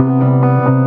And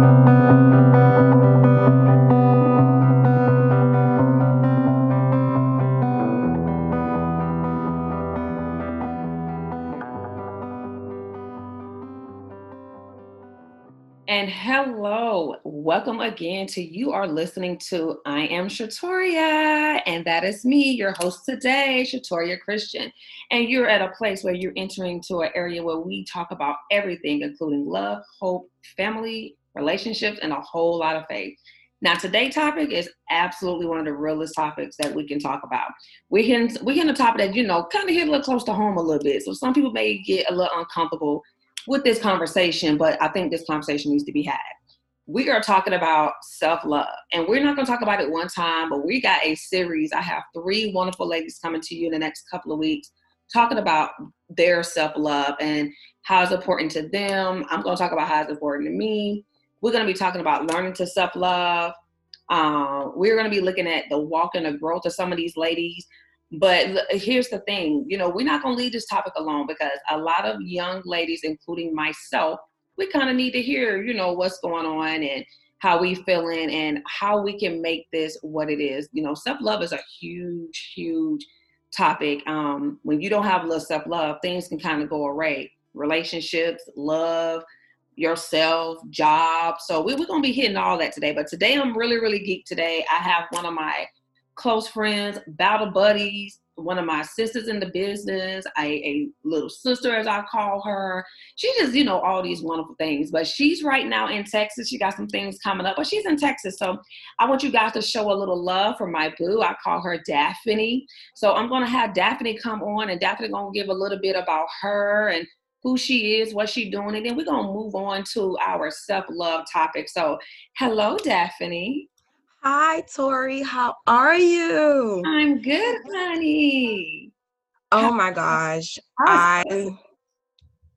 welcome again to you are listening to I am Shatoria, and that is me, your host today, Shatoria Christian. And you're at a place where you're entering to an area where we talk about everything, including love, hope, family, relationships, and a whole lot of faith. Now, today's topic is absolutely one of the realest topics that we can talk about. We can we can a topic that you know kind of hit a little close to home a little bit. So some people may get a little uncomfortable with this conversation, but I think this conversation needs to be had. We are talking about self love, and we're not going to talk about it one time, but we got a series. I have three wonderful ladies coming to you in the next couple of weeks talking about their self love and how it's important to them. I'm going to talk about how it's important to me. We're going to be talking about learning to self love. Um, we're going to be looking at the walk and the growth of some of these ladies. But here's the thing, you know, we're not going to leave this topic alone because a lot of young ladies, including myself, we kind of need to hear, you know, what's going on and how we feeling and how we can make this what it is. You know, self-love is a huge, huge topic. Um, when you don't have a little self-love, things can kind of go away. Relationships, love, yourself, job. So we, we're gonna be hitting all that today. But today I'm really, really geek today. I have one of my close friends, battle buddies, one of my sisters in the business, a, a, little sister as I call her. She just, you know, all these wonderful things. But she's right now in Texas. She got some things coming up, but she's in Texas. So I want you guys to show a little love for my boo. I call her Daphne. So I'm gonna have Daphne come on and Daphne gonna give a little bit about her and who she is, what she's doing, and then we're gonna move on to our self-love topic. So hello, Daphne. Hi, Tori. How are you? I'm good, honey. Oh my gosh. I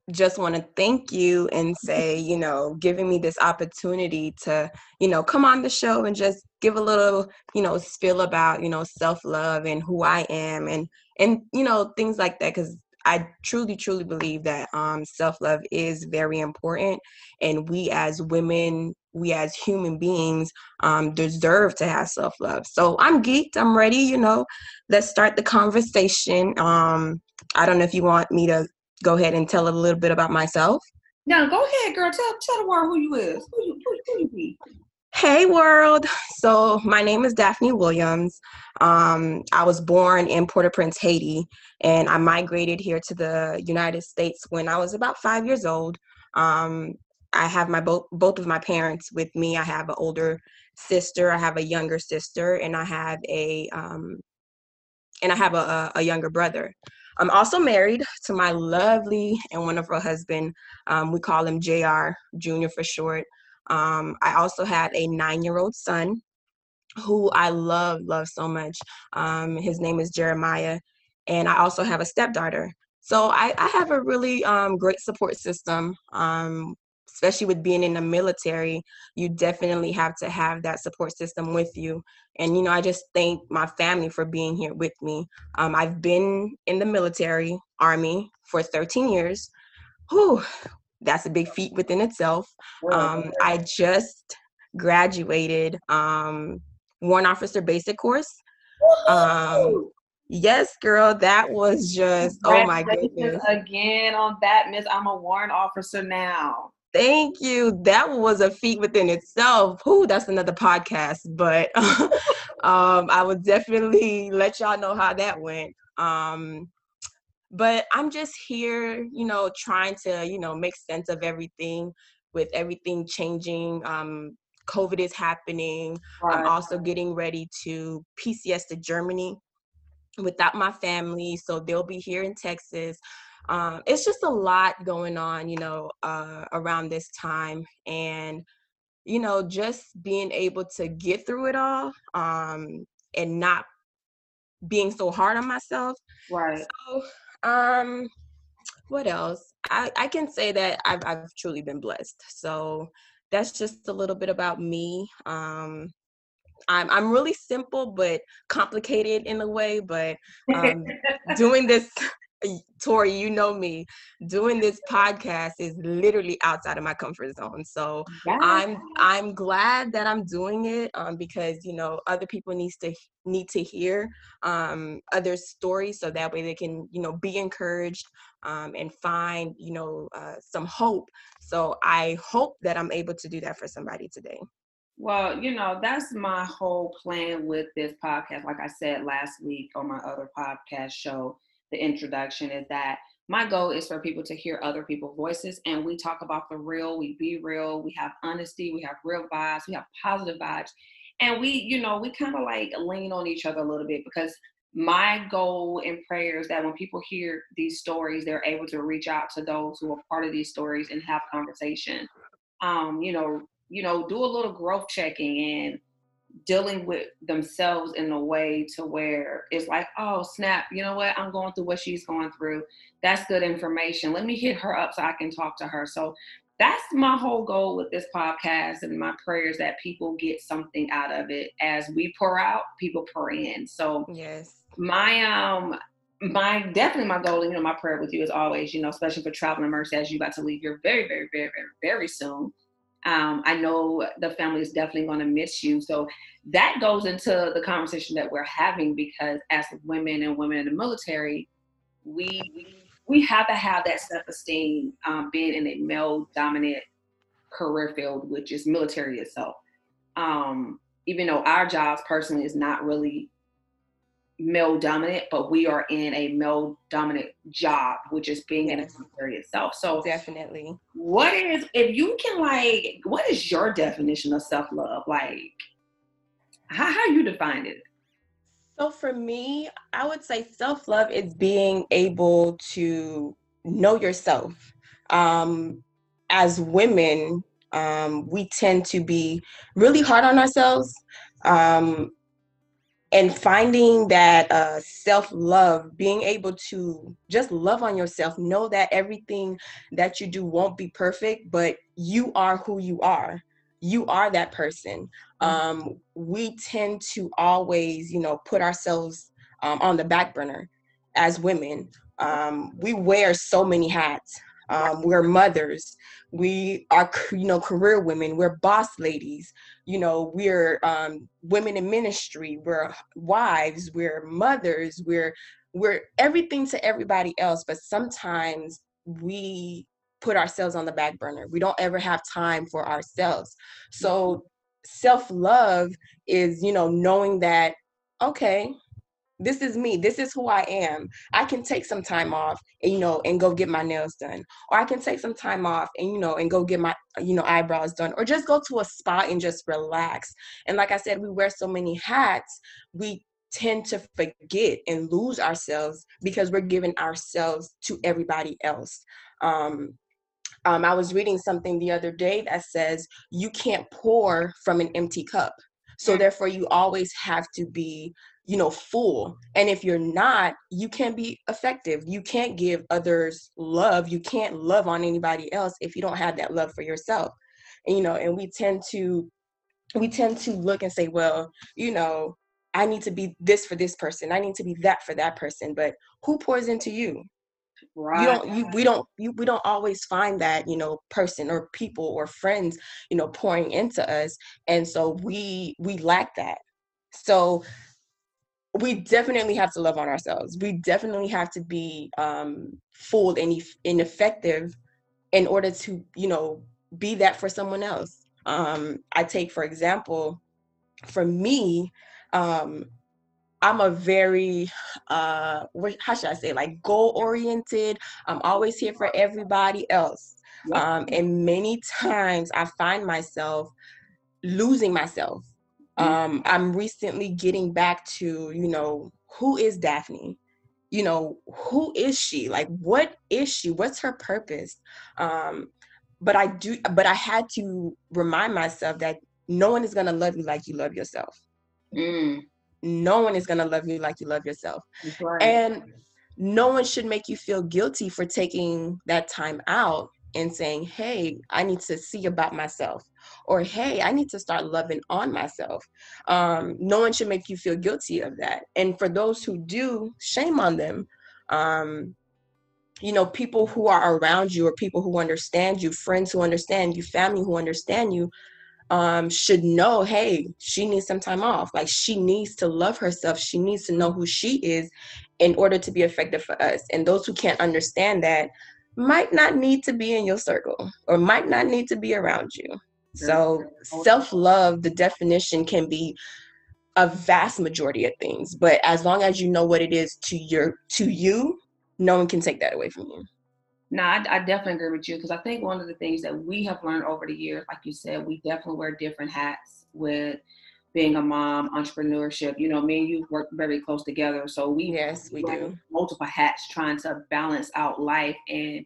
just want to thank you and say, you know, giving me this opportunity to, you know, come on the show and just give a little, you know, spill about, you know, self-love and who I am and and you know, things like that cuz I truly truly believe that um self-love is very important and we as women we as human beings um, deserve to have self love. So I'm geeked. I'm ready. You know, let's start the conversation. Um, I don't know if you want me to go ahead and tell a little bit about myself. No, go ahead, girl. Tell tell the world who you is. Who you who, who you be? Hey world. So my name is Daphne Williams. Um, I was born in Port-au-Prince, Haiti, and I migrated here to the United States when I was about five years old. Um, I have my both both of my parents with me. I have an older sister, I have a younger sister, and I have a um, and I have a, a, younger brother. I'm also married to my lovely and wonderful husband. Um, we call him JR Jr. for short. Um, I also have a nine year old son who I love, love so much. Um, his name is Jeremiah. And I also have a stepdaughter. So I, I have a really um, great support system. Um, especially with being in the military, you definitely have to have that support system with you. And, you know, I just thank my family for being here with me. Um, I've been in the military, Army, for 13 years. Whew, that's a big feat within itself. Um, I just graduated um, Warrant Officer Basic course. Um, yes, girl, that was just oh my goodness. Again on that, Miss. I'm a warrant officer now. Thank you. That was a feat within itself. Who that's another podcast, but um, I would definitely let y'all know how that went. Um, but I'm just here, you know, trying to, you know, make sense of everything with everything changing. Um, COVID is happening. Right. I'm also getting ready to PCS to Germany without my family. So they'll be here in Texas um, it's just a lot going on, you know, uh, around this time. And, you know, just being able to get through it all um, and not being so hard on myself. Right. So, um, what else? I, I can say that I've, I've truly been blessed. So that's just a little bit about me. Um, I'm I'm really simple but complicated in a way. But um, doing this Tori, you know me. Doing this podcast is literally outside of my comfort zone. So yeah. I'm I'm glad that I'm doing it um, because you know other people needs to need to hear um, other stories so that way they can you know be encouraged um, and find you know uh, some hope. So I hope that I'm able to do that for somebody today. Well, you know, that's my whole plan with this podcast. Like I said last week on my other podcast show, the introduction is that my goal is for people to hear other people's voices and we talk about the real, we be real, we have honesty, we have real vibes, we have positive vibes. And we, you know, we kind of like lean on each other a little bit because my goal and prayer is that when people hear these stories, they're able to reach out to those who are part of these stories and have conversation. Um, you know, you know, do a little growth checking and dealing with themselves in a way to where it's like, oh snap, you know what? I'm going through what she's going through. That's good information. Let me hit her up so I can talk to her. So that's my whole goal with this podcast and my prayers that people get something out of it. As we pour out, people pour in. So yes, my um my definitely my goal, you know, my prayer with you is always, you know, especially for traveling mercy as you about to leave here very, very, very, very, very soon um, I know the family is definitely going to miss you. So that goes into the conversation that we're having because as women and women in the military, we we have to have that self-esteem um, being in a male-dominant career field, which is military itself. Um, even though our jobs personally is not really male dominant, but we are in a male dominant job, which is being yes. in a military itself. So definitely. What is if you can like what is your definition of self love? Like how how you define it? So for me, I would say self love is being able to know yourself. Um, as women, um, we tend to be really hard on ourselves. Um, and finding that uh, self love, being able to just love on yourself, know that everything that you do won't be perfect, but you are who you are. You are that person. Mm-hmm. Um, we tend to always, you know, put ourselves um, on the back burner as women. Um, we wear so many hats. Um, we're mothers. We are, you know, career women. We're boss ladies. You know we're um, women in ministry. We're wives. We're mothers. We're we're everything to everybody else but sometimes we put ourselves on the back burner. We don't ever have time for ourselves. So self-love is you know knowing that okay this is me this is who i am. I can take some time off and you know and go get my nails done. Or i can take some time off and you know and go get my you know eyebrows done. Or just go to a spa and just relax. And like i said we wear so many hats we tend to forget and lose ourselves because we're giving ourselves to everybody else. Um, um, I was reading something the other day that says you can't pour from an empty cup. So therefore, you always have to be you know full. And if you're not you can't be effective. You can't give others love. You can't love on anybody else if you don't have that love for yourself. And you know and we tend to we tend to look and say well you know i need to be this for this person. I need to be that for that person. But who pours into you? Right. you don't you, we don't you, we don't always find that you know person or people or friends you know pouring into us. And so we we lack that. So we definitely have to love on ourselves. We definitely have to be um, full and, e- and effective in order to, you know, be that for someone else. Um, I take, for example, for me, um, I'm a very, uh, how should I say, like goal oriented. I'm always here for everybody else. Um, and many times I find myself losing myself. Um, I'm recently getting back to, you know, who is Daphne? You know, who is she? Like, what is she? What's her purpose? Um, but I do, but I had to remind myself that no one is gonna love you like you love yourself. Mm. No one is gonna love you like you love yourself. Right. And no one should make you feel guilty for taking that time out and saying, hey, I need to see about myself. Or, hey, I need to start loving on myself. Um, no one should make you feel guilty of that. And for those who do, shame on them. Um, you know people who are around you or people who understand you friends who understand you family who understand you um, should know hey she needs some time off like she needs to love herself she needs to know who she is in order to be effective for us and those who can't understand that might not need to be in your circle or might not need to be around you so self-love the definition can be a vast majority of things but as long as you know what it is to your to you no one can take that away from you no, I, I definitely agree with you because I think one of the things that we have learned over the years, like you said, we definitely wear different hats with being a mom, entrepreneurship. You know, me and you work very close together, so we yes we do multiple hats trying to balance out life and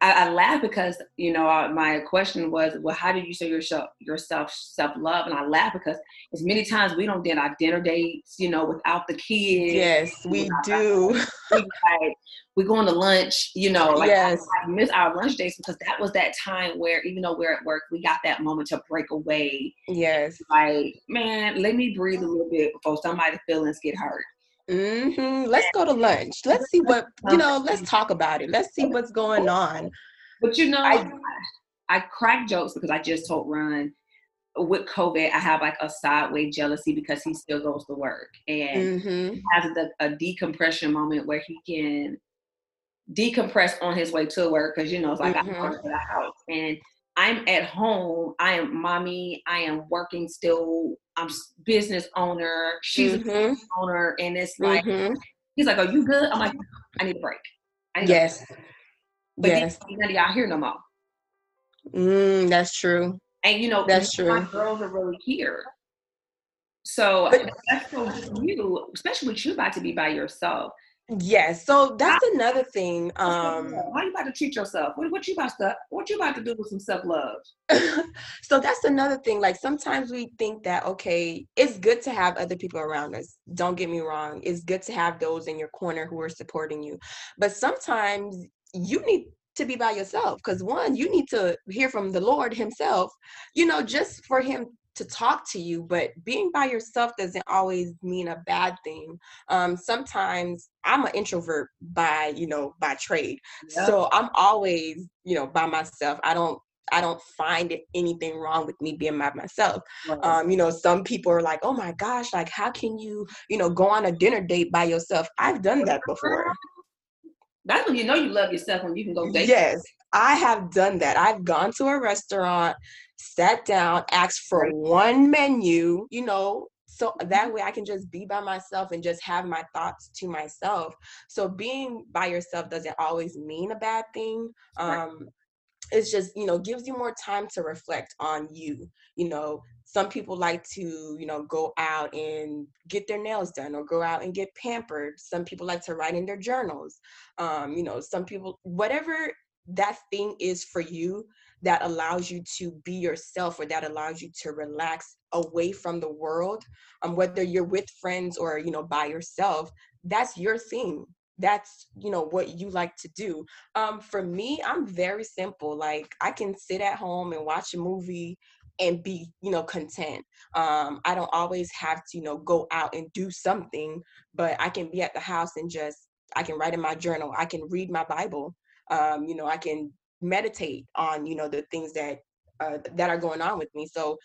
I, I laugh because you know uh, my question was, well, how do you show yourself yourself self love? And I laugh because as many times we don't get our dinner dates, you know, without the kids. Yes, we do. we, like, we going to lunch, you know. Like yes, I, I miss our lunch dates because that was that time where even though we're at work, we got that moment to break away. Yes, like man, let me breathe a little bit before somebody's feelings get hurt. Mm-hmm. Let's go to lunch. Let's see what you know. Let's talk about it. Let's see what's going on. But you know, I, I crack jokes because I just told Ron with COVID, I have like a sideways jealousy because he still goes to work and mm-hmm. has a, a decompression moment where he can decompress on his way to work because you know it's like mm-hmm. I'm going to the house and I'm at home. I am mommy. I am working still. I'm business owner. She's mm-hmm. a business owner, and it's like mm-hmm. he's like, "Are you good?" I'm like, "I need a break." Need yes. A break. But yes. none of y'all here no more. Mm, that's true. And you know, that's true. My girls are really here. So but, that's for you, especially with you about to be by yourself. Yes, so that's another thing. Um, How you about to treat yourself? What, what you about to What you about to do with some self love? so that's another thing. Like sometimes we think that okay, it's good to have other people around us. Don't get me wrong. It's good to have those in your corner who are supporting you, but sometimes you need to be by yourself because one, you need to hear from the Lord Himself. You know, just for Him to talk to you but being by yourself doesn't always mean a bad thing um, sometimes i'm an introvert by you know by trade yep. so i'm always you know by myself i don't I don't find anything wrong with me being by myself. Right. Um, you know, some people are like, "Oh my gosh, like how can you, you know, go on a dinner date by yourself?" I've done that before. That's when you know you love yourself when you can go date. Yes, I have done that. I've gone to a restaurant sat down, asked for one menu, you know, so that way I can just be by myself and just have my thoughts to myself. So being by yourself doesn't always mean a bad thing. Um, it's just you know gives you more time to reflect on you you know. Some people like to you know go out and get their nails done or go out and get pampered. Some people like to write in their journals. Um, you know some people whatever that thing is for you that allows you to be yourself or that allows you to relax away from the world um, whether you're with friends or you know by yourself that's your thing. That's you know what you like to do. Um for me i'm very simple like i can sit at home and watch a movie and be you know content. Um i don't always have to you know go out and do something but i can be at the house and just i can write in my journal i can read my bible. Um you know i can meditate on you know the things that uh, that are going on with me so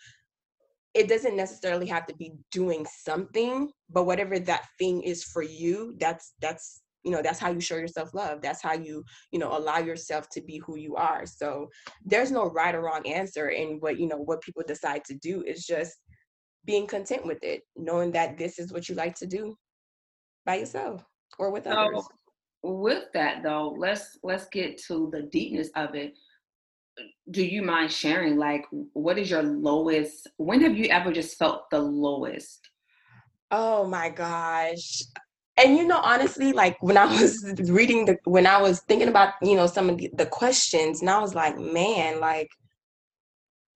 it doesn't necessarily have to be doing something but whatever that thing is for you that's that's you know that's how you show yourself love that's how you you know allow yourself to be who you are so there's no right or wrong answer in what you know what people decide to do is just being content with it knowing that this is what you like to do by yourself or with so, others with that though let's let's get to the deepness of it. Do you mind sharing like what is your lowest when have you ever just felt the lowest? Oh my gosh. And you know honestly like when i was reading the when i was thinking about you know some of the, the questions and i was like man like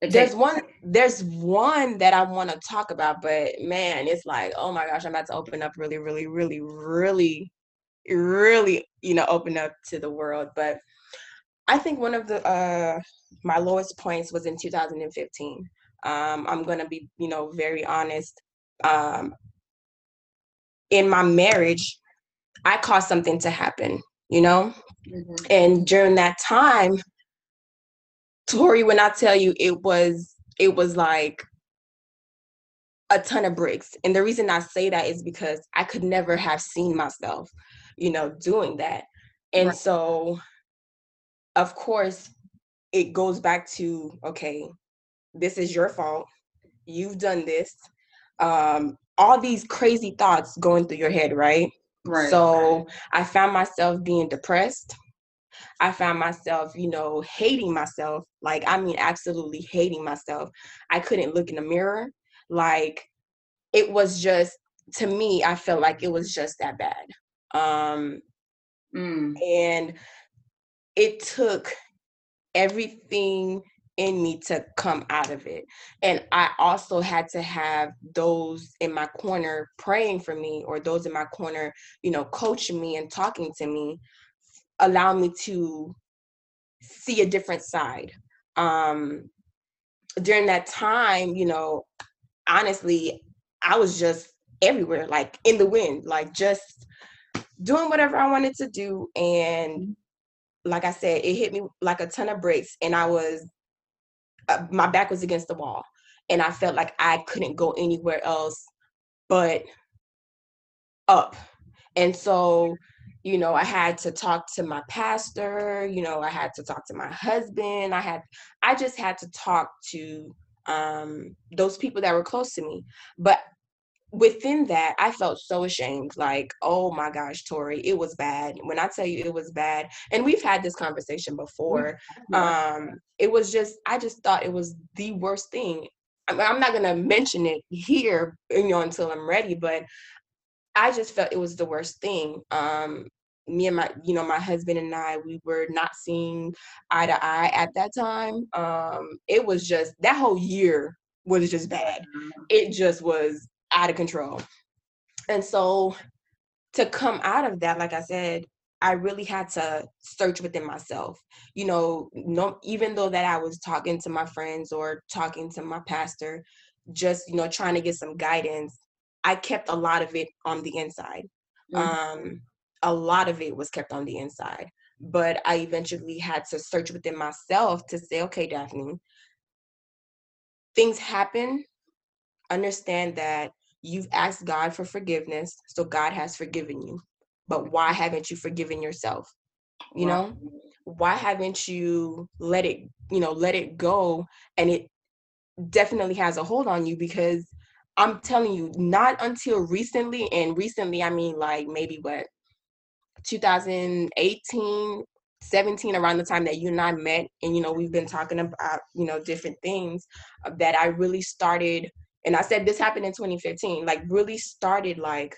there's one there's one that i want to talk about but man it's like oh my gosh i'm about to open up really really really really really you know open up to the world but i think one of the uh my lowest points was in 2015 um i'm gonna be you know very honest um in my marriage i caused something to happen you know Mm-hmm. And during that time, Tori, when I tell you it was it was like a ton of bricks. And the reason I say that is because I could never have seen myself, you know, doing that. And right. so of course it goes back to okay, this is your fault. You've done this. Um all these crazy thoughts going through your head, right? Right. So I found myself being depressed. I found myself, you know, hating myself. Like, I mean, absolutely hating myself. I couldn't look in the mirror. Like, it was just, to me, I felt like it was just that bad. Um, mm. And it took everything in me to come out of it. And I also had to have those in my corner praying for me or those in my corner, you know, coaching me and talking to me, allow me to see a different side. Um during that time, you know, honestly, I was just everywhere, like in the wind, like just doing whatever I wanted to do. And like I said, it hit me like a ton of bricks. And I was uh, my back was against the wall and I felt like I couldn't go anywhere else but up. And so, you know, I had to talk to my pastor, you know, I had to talk to my husband. I had I just had to talk to um those people that were close to me. But within that, I felt so ashamed. Like, oh my gosh, Tori, it was bad. When I tell you it was bad, and we've had this conversation before, um, it was just, I just thought it was the worst thing. I'm not gonna mention it here, you know, until I'm ready, but I just felt it was the worst thing. Um, me and my, you know, my husband and I, we were not seeing eye to eye at that time. Um, it was just that whole year was just bad. Mm-hmm. It just was out of control. And so to come out of that, like I said, I really had to search within myself. You know, no even though that I was talking to my friends or talking to my pastor, just you know, trying to get some guidance, I kept a lot of it on the inside. Mm-hmm. Um, a lot of it was kept on the inside. But I eventually had to search within myself to say, okay, Daphne, things happen. Understand that You've asked God for forgiveness, so God has forgiven you. But why haven't you forgiven yourself? You know? Why haven't you let it, you know, let it go and it definitely has a hold on you because I'm telling you, not until recently, and recently I mean like maybe what 2018, 17 around the time that you and I met and you know we've been talking about you know different things uh, that I really started and I said this happened in 2015, like really started like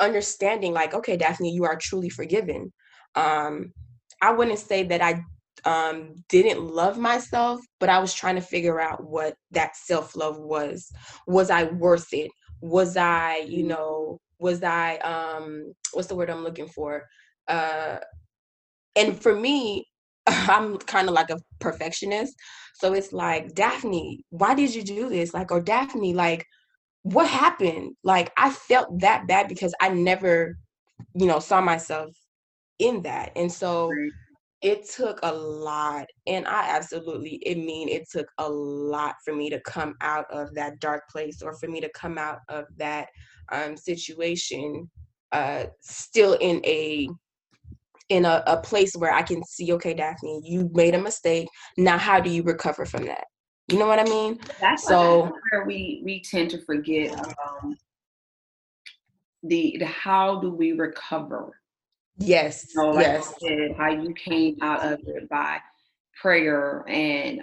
understanding like, okay, Daphne, you are truly forgiven. Um, I wouldn't say that I um didn't love myself, but I was trying to figure out what that self-love was. Was I worth it? Was I, you mm-hmm. know, was I um what's the word I'm looking for? Uh and for me, I'm kind of like a perfectionist. So it's like, Daphne, why did you do this? Like, or Daphne, like, what happened? Like, I felt that bad because I never, you know, saw myself in that. And so it took a lot. And I absolutely, I mean, it took a lot for me to come out of that dark place or for me to come out of that um, situation uh, still in a in a, a place where I can see, okay, Daphne, you made a mistake. Now, how do you recover from that? You know what I mean? That's so where we we tend to forget um, the, the how do we recover? Yes. You know, like yes. Said, how you came out of it by prayer and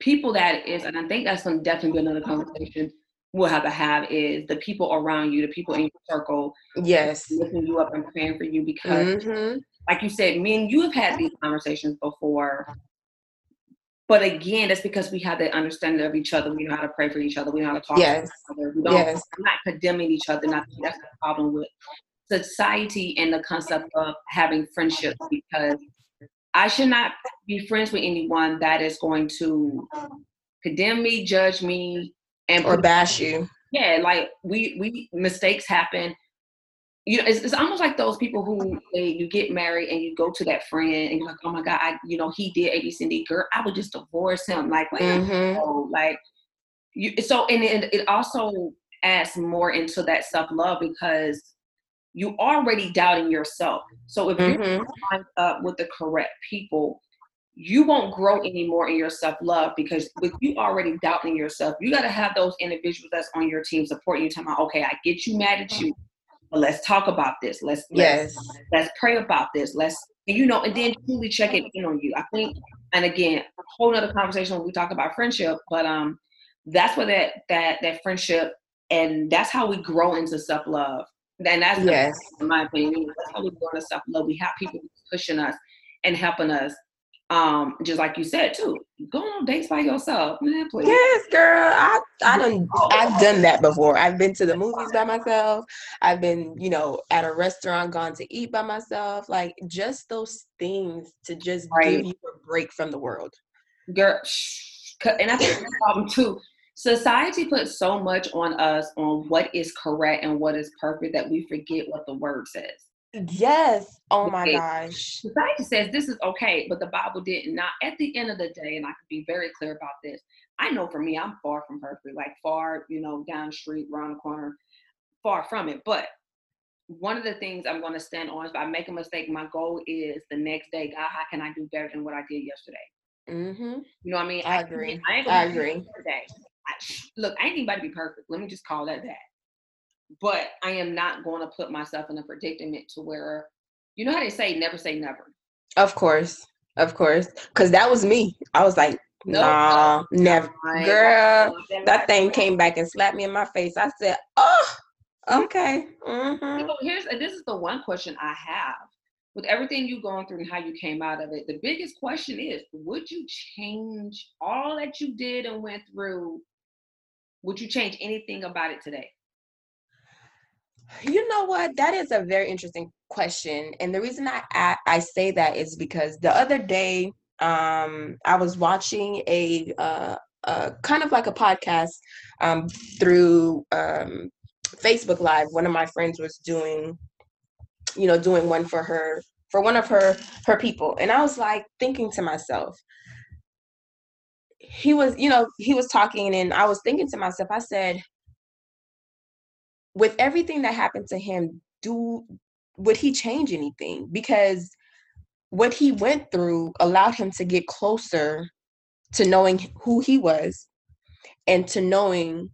people that is, and I think that's some definitely another conversation we'll have to have is the people around you, the people in your circle. Yes. Lifting you up and praying for you because mm-hmm like you said, me and you have had these conversations before. But again, that's because we have the understanding of each other. We know how to pray for each other. We know how to talk yes. to each other. We don't, yes. I'm not condemning each other. Not that's the problem with society and the concept of having friendships because I should not be friends with anyone that is going to condemn me, judge me, and or bash you. Yeah, like we we mistakes happen you know, it's, it's almost like those people who they, you get married and you go to that friend and you're like, oh my god, I, you know, he did A, B, C, D. Girl, I would just divorce him. Like, wait, mm-hmm. like you. So, and it, it also adds more into that self love because you already doubting yourself. So if mm-hmm. you're lined up with the correct people, you won't grow anymore in your self love because with you already doubting yourself, you got to have those individuals that's on your team supporting you. Talking about, okay, I get you mad at you, but let's talk about this. Let's yes. let's, let's pray about this. Let's you know, and then truly check it in on you. I think, and again, a whole other conversation when we talk about friendship, but um, that's where that that that friendship and that's how we grow into self love. And that's yes. in my opinion, that's how we grow into self love. We have people pushing us and helping us um, just like you said too, go on dates by yourself, man. Please. Yes, girl. I I done I've done that before. I've been to the movies by myself. I've been, you know, at a restaurant, gone to eat by myself. Like just those things to just right. give you a break from the world. Girl, and I think the problem too. Society puts so much on us on what is correct and what is perfect that we forget what the word says. Yes. Oh my gosh. Society says this is okay, but the Bible did not. Now, At the end of the day, and I can be very clear about this, I know for me, I'm far from perfect, like far, you know, down the street, around the corner, far from it. But one of the things I'm going to stand on is if I make a mistake, my goal is the next day, God, how can I do better than what I did yesterday? Mm-hmm. You know what I mean? I, I agree. I, I agree. I, look, I ain't anybody to be perfect. Let me just call that that but I am not going to put myself in a predicament to where, you know how they say, never say never. Of course, of course, because that was me. I was like, nope, nah, no, never, girl. That thing came back and slapped me in my face. I said, oh, okay. Mm-hmm. Know, here's this is the one question I have with everything you've gone through and how you came out of it. The biggest question is, would you change all that you did and went through? Would you change anything about it today? You know what? That is a very interesting question, and the reason I I, I say that is because the other day um, I was watching a uh, uh, kind of like a podcast um, through um, Facebook Live. One of my friends was doing, you know, doing one for her for one of her her people, and I was like thinking to myself, he was, you know, he was talking, and I was thinking to myself, I said, with everything that happened to him, do would he change anything? Because what he went through allowed him to get closer to knowing who he was and to knowing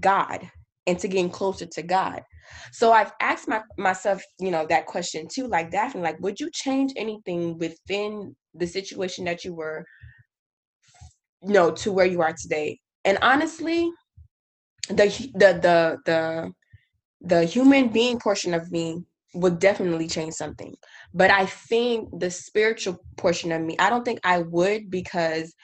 God and to getting closer to God. So I've asked my, myself, you know, that question too, like Daphne, like, would you change anything within the situation that you were, you know, to where you are today? And honestly, the the the the the human being portion of me would definitely change something. But I think the spiritual portion of me, I don't think I would because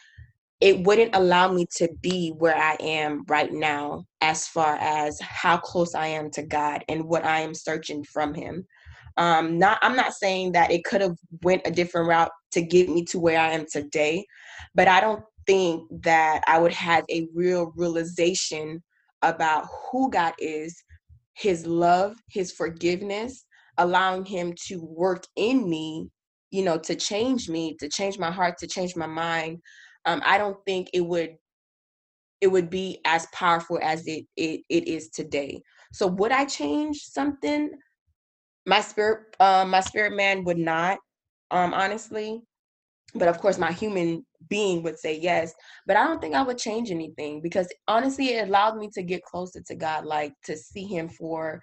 it wouldn't allow me to be where I am right now as far as how close I am to God and what I am searching from him. Um not I'm not saying that it could have went a different route to get me to where I am today, but I don't think that I would have a real realization about who God is his love, his forgiveness, allowing him to work in me, you know, to change me, to change my heart, to change my mind. Um, I don't think it would it would be as powerful as it it, it is today. So would I change something? My spirit, um, my spirit man would not, um, honestly. But of course, my human being would say yes but i don't think i would change anything because honestly it allowed me to get closer to god like to see him for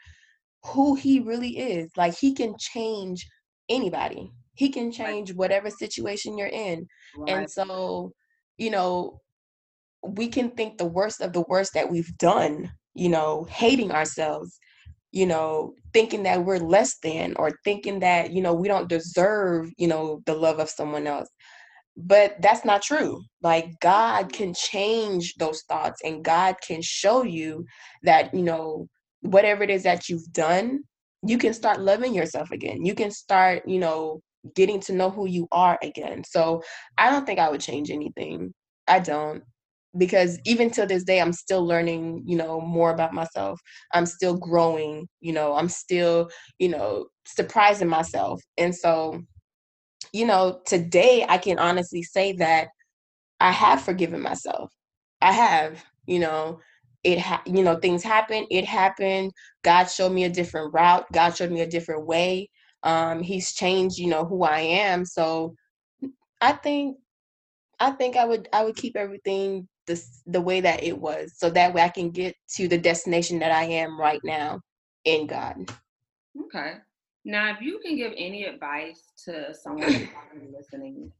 who he really is. Like he can change anybody. He can change whatever situation you're in. Right. and so you know we can think the worst of the worst that we've done you know hating ourselves you know thinking that we're less than or thinking that you know we don't deserve you know the love of someone else but that's not true. Mm-hmm. Like god mm-hmm. can change those thoughts and god can show you that you know whatever it is that you've done you can start loving yourself again. You can start you know getting to know who you are again. So i don't think i would change anything. I don't because even till this day i'm still learning you know more about myself. I'm still growing you know i'm still you know surprising myself. And so you know today i can honestly say that i have forgiven myself. I have you know it ha- you know things happen it happened god showed me a different route god showed me a different way um he's changed you know who i am so i think i think i would i would keep everything the the way that it was so that way i can get to the destination that i am right now in god. Okay now if you can give any advice to someone listening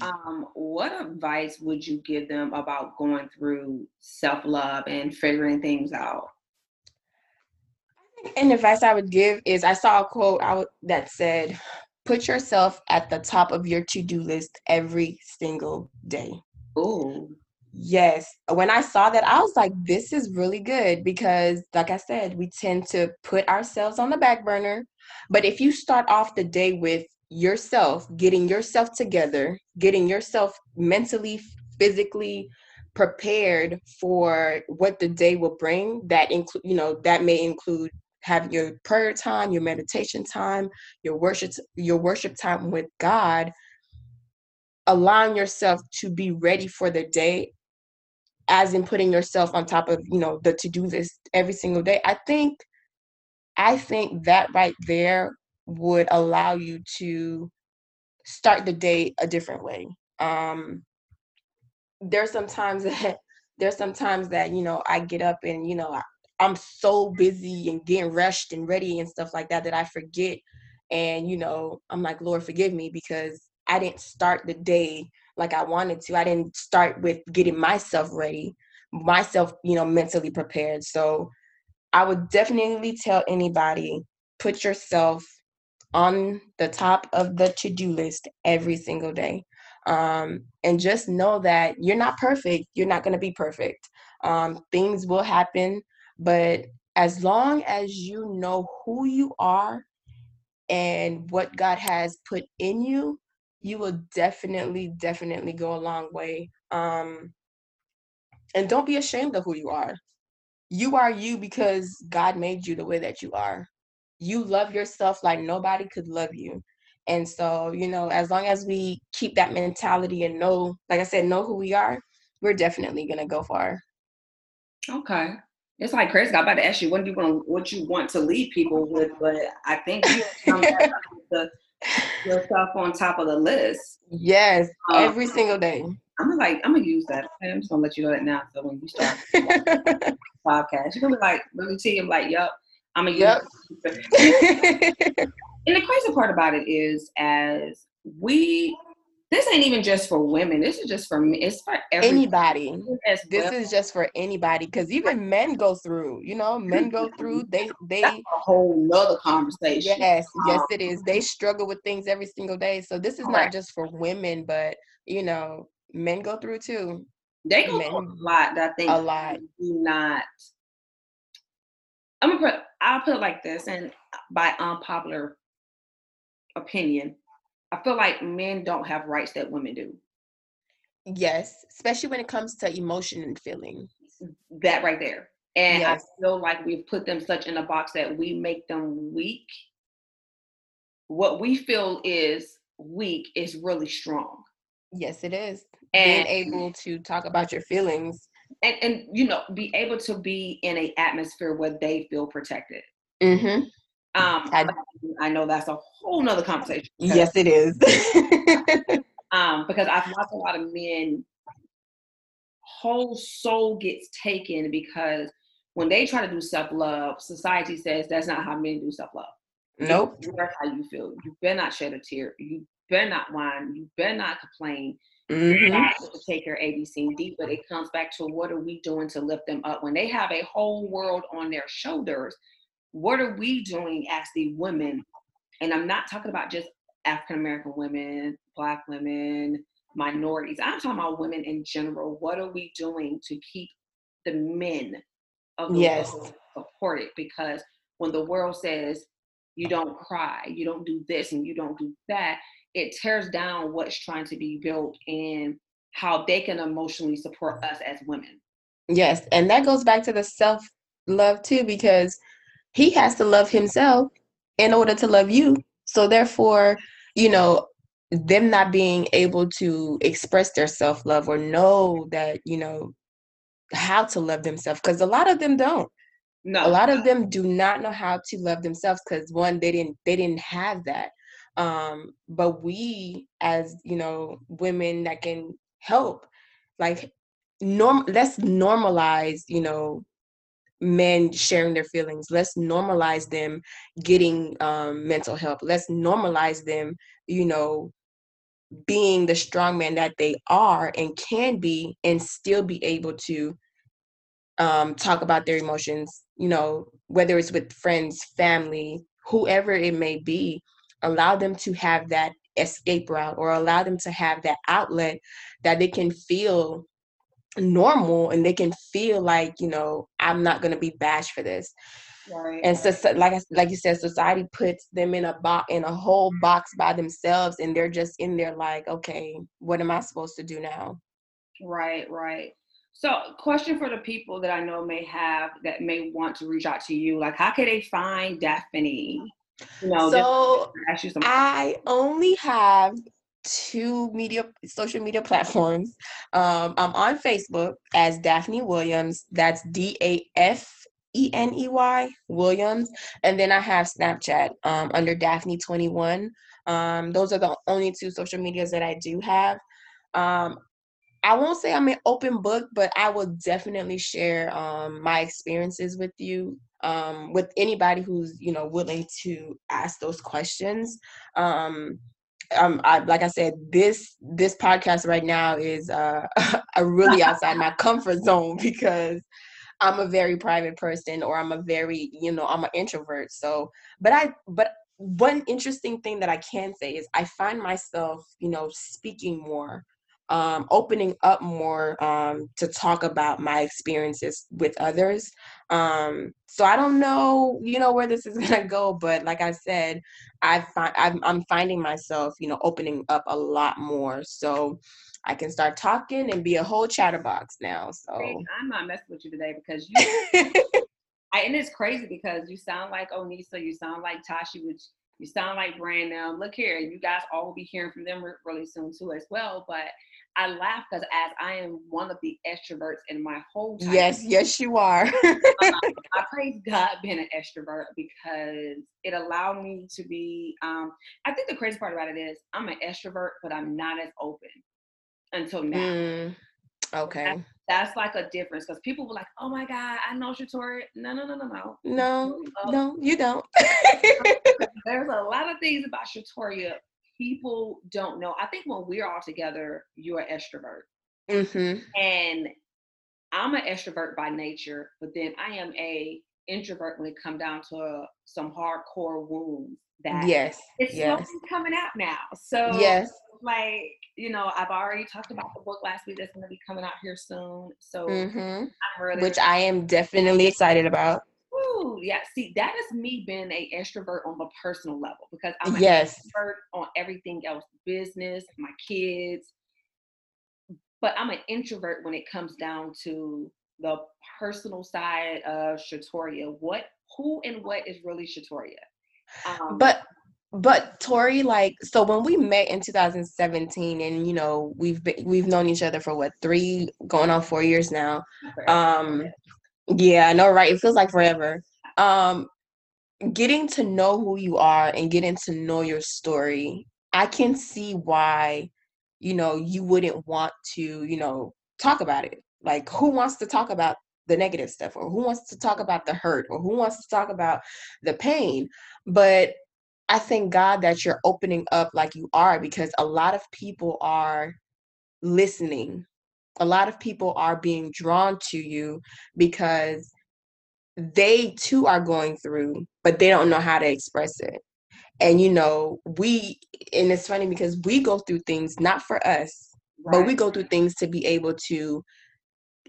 um, what advice would you give them about going through self love and figuring things out? And advice I would give is I saw a quote out that said, "Put yourself at the top of your to do list every single day." Oh, yes. When I saw that, I was like, "This is really good," because, like I said, we tend to put ourselves on the back burner. But if you start off the day with yourself, getting yourself together, getting yourself mentally, physically prepared for what the day will bring, that include, you know, that may include having your prayer time, your meditation time, your worship your worship time with God, allowing yourself to be ready for the day as in putting yourself on top of, you know, the to-do list every single day. I think I think that right there would allow you to start the day a different way. Um, there's sometimes that there's sometimes that you know I get up and you know I, I'm so busy and getting rushed and ready and stuff like that that I forget. And you know I'm like Lord forgive me because I didn't start the day like I wanted to. I didn't start with getting myself ready, myself you know mentally prepared. So I would definitely tell anybody put yourself on the top of the to-do list every single day um, and just know that you're not perfect you're not going to be perfect. Um, things will happen but as long as you know who you are and what god has put in you you will definitely definitely go a long way um, and don't be ashamed of who you are you are you because god made you the way that you are you love yourself like nobody could love you. And so, you know, as long as we keep that mentality and know, like I said, know who we are, we're definitely gonna go far. Okay. It's like crazy. I'm about to ask you what you want what you want to leave people with, but I think you the yourself on top of the list. Yes, um, every single day. I'm gonna like I'm gonna use that. I'm just gonna let you know that now. So when you start podcast, you're gonna be like, really T, I'm like, yup, I'm a yep. and the crazy part about it is, as we, this ain't even just for women. This is just for me. It's for anybody. As this is just for anybody because even men go through. You know, men go through. They they That's a whole nother conversation. Yes, yes, um, it is. They struggle with things every single day. So this is not just for women, but you know, men go through too. They go men, through a lot. That I think a lot do not I'm gonna put I'll put it like this, and by unpopular opinion, I feel like men don't have rights that women do. Yes, especially when it comes to emotion and feeling. That right there. And yes. I feel like we've put them such in a box that we make them weak. What we feel is weak is really strong. Yes, it is. And being able to talk about your feelings. And, and you know be able to be in a atmosphere where they feel protected. Mm-hmm. um I, I, know that's a whole nother conversation. Yes it is. Um because i've watched a lot of men whole soul gets taken because when they try to do self-love society says that's not how men do self-love. Nope. that's how you feel. You better not shed a tear. You better not whine. You better not complain Mm-hmm. to take A, B, C, and D, but it comes back to what are we doing to lift them up when they have a whole world on their shoulders? What are we doing as the women? And I'm not talking about just African American women, Black women, minorities. I'm talking about women in general. What are we doing to keep the men of the yes. world supported? Because when the world says you don't cry, you don't do this, and you don't do that, it tears down what's trying to be built and how they can emotionally support us as women. Yes, and that goes back to the self love too, because he has to love himself in order to love you. So therefore, you know, them not being able to express their self love or know that, you know, how to love themselves, because a lot of them don't. No. A lot of them do not know how to love themselves because one, they didn't they didn't have that. Um, but we as you know, women that can help, like norm let's normalize, you know, men sharing their feelings. Let's normalize them getting um, mental help. Let's normalize them you know being the strong man that they are and can be and still be able to um, talk about their emotions you know whether it's with friends family whoever it may be allow them to have that escape route or allow them to have that outlet that they can feel normal and they can feel like you know i'm not going to be bashed for this. Right. And so, so like I, like you said society puts them in a box in a whole mm-hmm. box by themselves and they're just in there like okay what am i supposed to do now? Right right. So question for the people that i know may have that may want to reach out to you like how can they find daphne you know so i only have two media social media platforms. Um, I'm on Facebook as Daphne Williams. That's D A F E N E Y Williams, and then I have Snapchat um, under Daphne Twenty One. Um, those are the only two social medias that I do have. Um, I won't say I'm an open book, but I will definitely share um, my experiences with you, um, with anybody who's you know willing to ask those questions. Um, um, I, like I said, this this podcast right now is uh, a really outside my comfort zone because I'm a very private person, or I'm a very, you know, I'm an introvert. So, but I, but one interesting thing that I can say is I find myself, you know, speaking more um, opening up more um, to talk about my experiences with others. Um, so I don't know, you know, where this is gonna go, but like I said, I find I'm, I'm finding myself, you know, opening up a lot more. So I can start talking and be a whole chatterbox now. So I'm not messing with you today because you. I, and it's crazy because you sound like Onisa, you sound like Tashi, which you sound like Brandon. Look here, you guys all will be hearing from them really soon too as well. But I laugh because as I am one of the extroverts in my whole time. Yes, yes, you are. I praise God being an extrovert because it allowed me to be. Um, I think the crazy part about it is I'm an extrovert, but I'm not as open until now. Mm, okay. That's, that's, like a difference because people were like, "Oh my God, I know Shatori." No, no, no, no, no. No, no, you don't. There's a lot of things about Shatoria people don't know. I think when we're all together, you're an extrovert. Mm-hmm. And I'm an extrovert by nature, but then I am a introvert when it come down to uh, some hardcore wounds that yes it's yes. slowly coming out now. So yes, like you know, I've already talked about the book last week that's going to be coming out here soon. So mm-hmm. really which I am definitely excited about. Ooh, yeah. See, that is me being a extrovert on the personal level because I'm an yes. extrovert on everything else, business, my kids. But I'm an introvert when it comes down to the personal side of Shatoria. What, who, and what is really Shatoria? Um, but but Tori, like, so when we met in 2017, and you know, we've been we've known each other for what three, going on four years now. Um, yeah, I know, right? It feels like forever. Um, getting to know who you are and getting to know your story, I can see why, you know, you wouldn't want to, you know, talk about it. Like, who wants to talk about the negative stuff, or who wants to talk about the hurt, or who wants to talk about the pain? But I thank God that you're opening up like you are because a lot of people are listening a lot of people are being drawn to you because they too are going through, but they don't know how to express it. And you know, we and it's funny because we go through things not for us, right. but we go through things to be able to,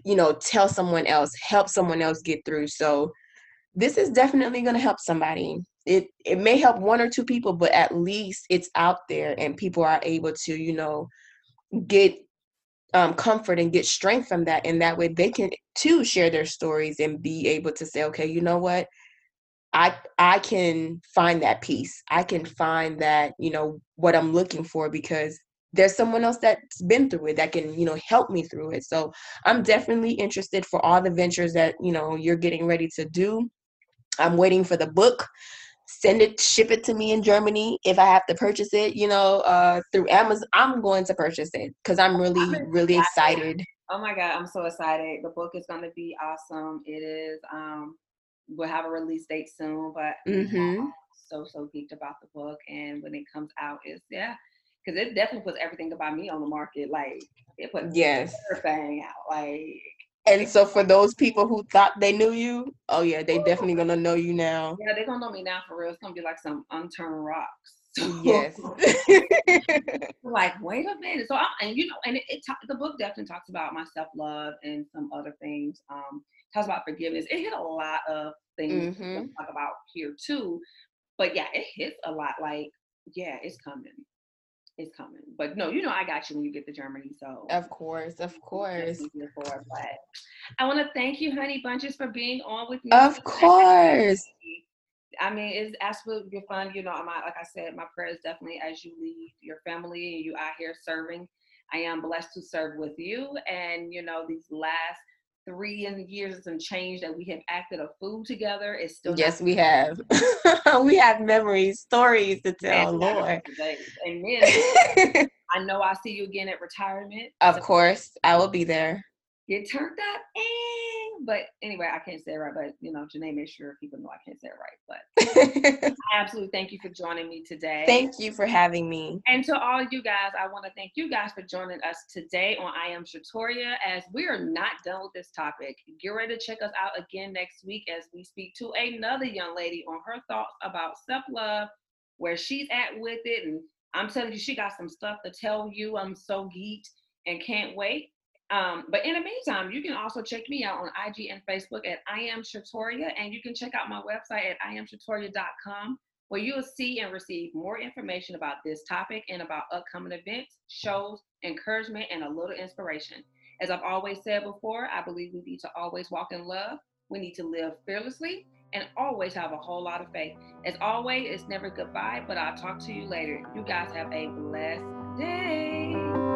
you know, tell someone else, help someone else get through. So this is definitely going to help somebody. It it may help one or two people, but at least it's out there and people are able to, you know, get um, comfort and get strength from that and that way they can too share their stories and be able to say okay you know what? I i can find that peace. I can find that you know what i'm looking for because there's someone else that's been through it that can you know help me through it. So i'm definitely interested for all the ventures that you know you're getting ready to do. I'm waiting for the book send it ship it to me in germany if i have to purchase it you know uh through amazon i'm going to purchase it because i'm really I'm really excited. Oh my god i'm so excited. The book is going to be awesome. It is um we'll have a release date soon but mm-hmm. so so geeked about the book and when it comes out it's yeah because it definitely puts everything about me on the market like it puts yes. everything out like and so for those people who thought they knew you, oh yeah, they definitely gonna know you now. Yeah, they gonna know me now for real. It's gonna be like some unturned rocks. yes. like, wait a minute. So, I, and you know, and it, it the book definitely talks about my self love and some other things. Um, talks about forgiveness. It hit a lot of things mm-hmm. talk about here too. But yeah, it hits a lot. Like, yeah, it's coming it's coming. But no, you know I got you when you get to Germany. So of course, of course. For, but I want to thank you, Honey Bunches, for being on with me. Of course. I mean, it's absolutely fun. You know, I'm my like I said, my prayer is definitely as you leave your family and you out here serving. I am blessed to serve with you, and you know these last three years and change that we have acted a fool together. It's still yes, we have. we have memories, stories to tell. Lord, and then I know I'll see you again at retirement. Of so course, I will be there. Get turned up, and but anyway, I can't say it right. But you know, Janae, make sure people know I can't say it right. But I absolutely thank you for joining me today. Thank you for having me. And to all you guys, I want to thank you guys for joining us today on I Am Shatoria. As we are not done with this topic, get ready to check us out again next week as we speak to another young lady on her thoughts about self love, where she's at with it, and I'm telling you, she got some stuff to tell you. I'm so geeked and can't wait. Um, but in the meantime, you can also check me out on IG and Facebook at I am Shatoria, and you can check out my website at iamshatoria.com, where you will see and receive more information about this topic and about upcoming events, shows, encouragement, and a little inspiration. As I've always said before, I believe we need to always walk in love. We need to live fearlessly and always have a whole lot of faith. As always, it's never goodbye, but I'll talk to you later. You guys have a blessed day.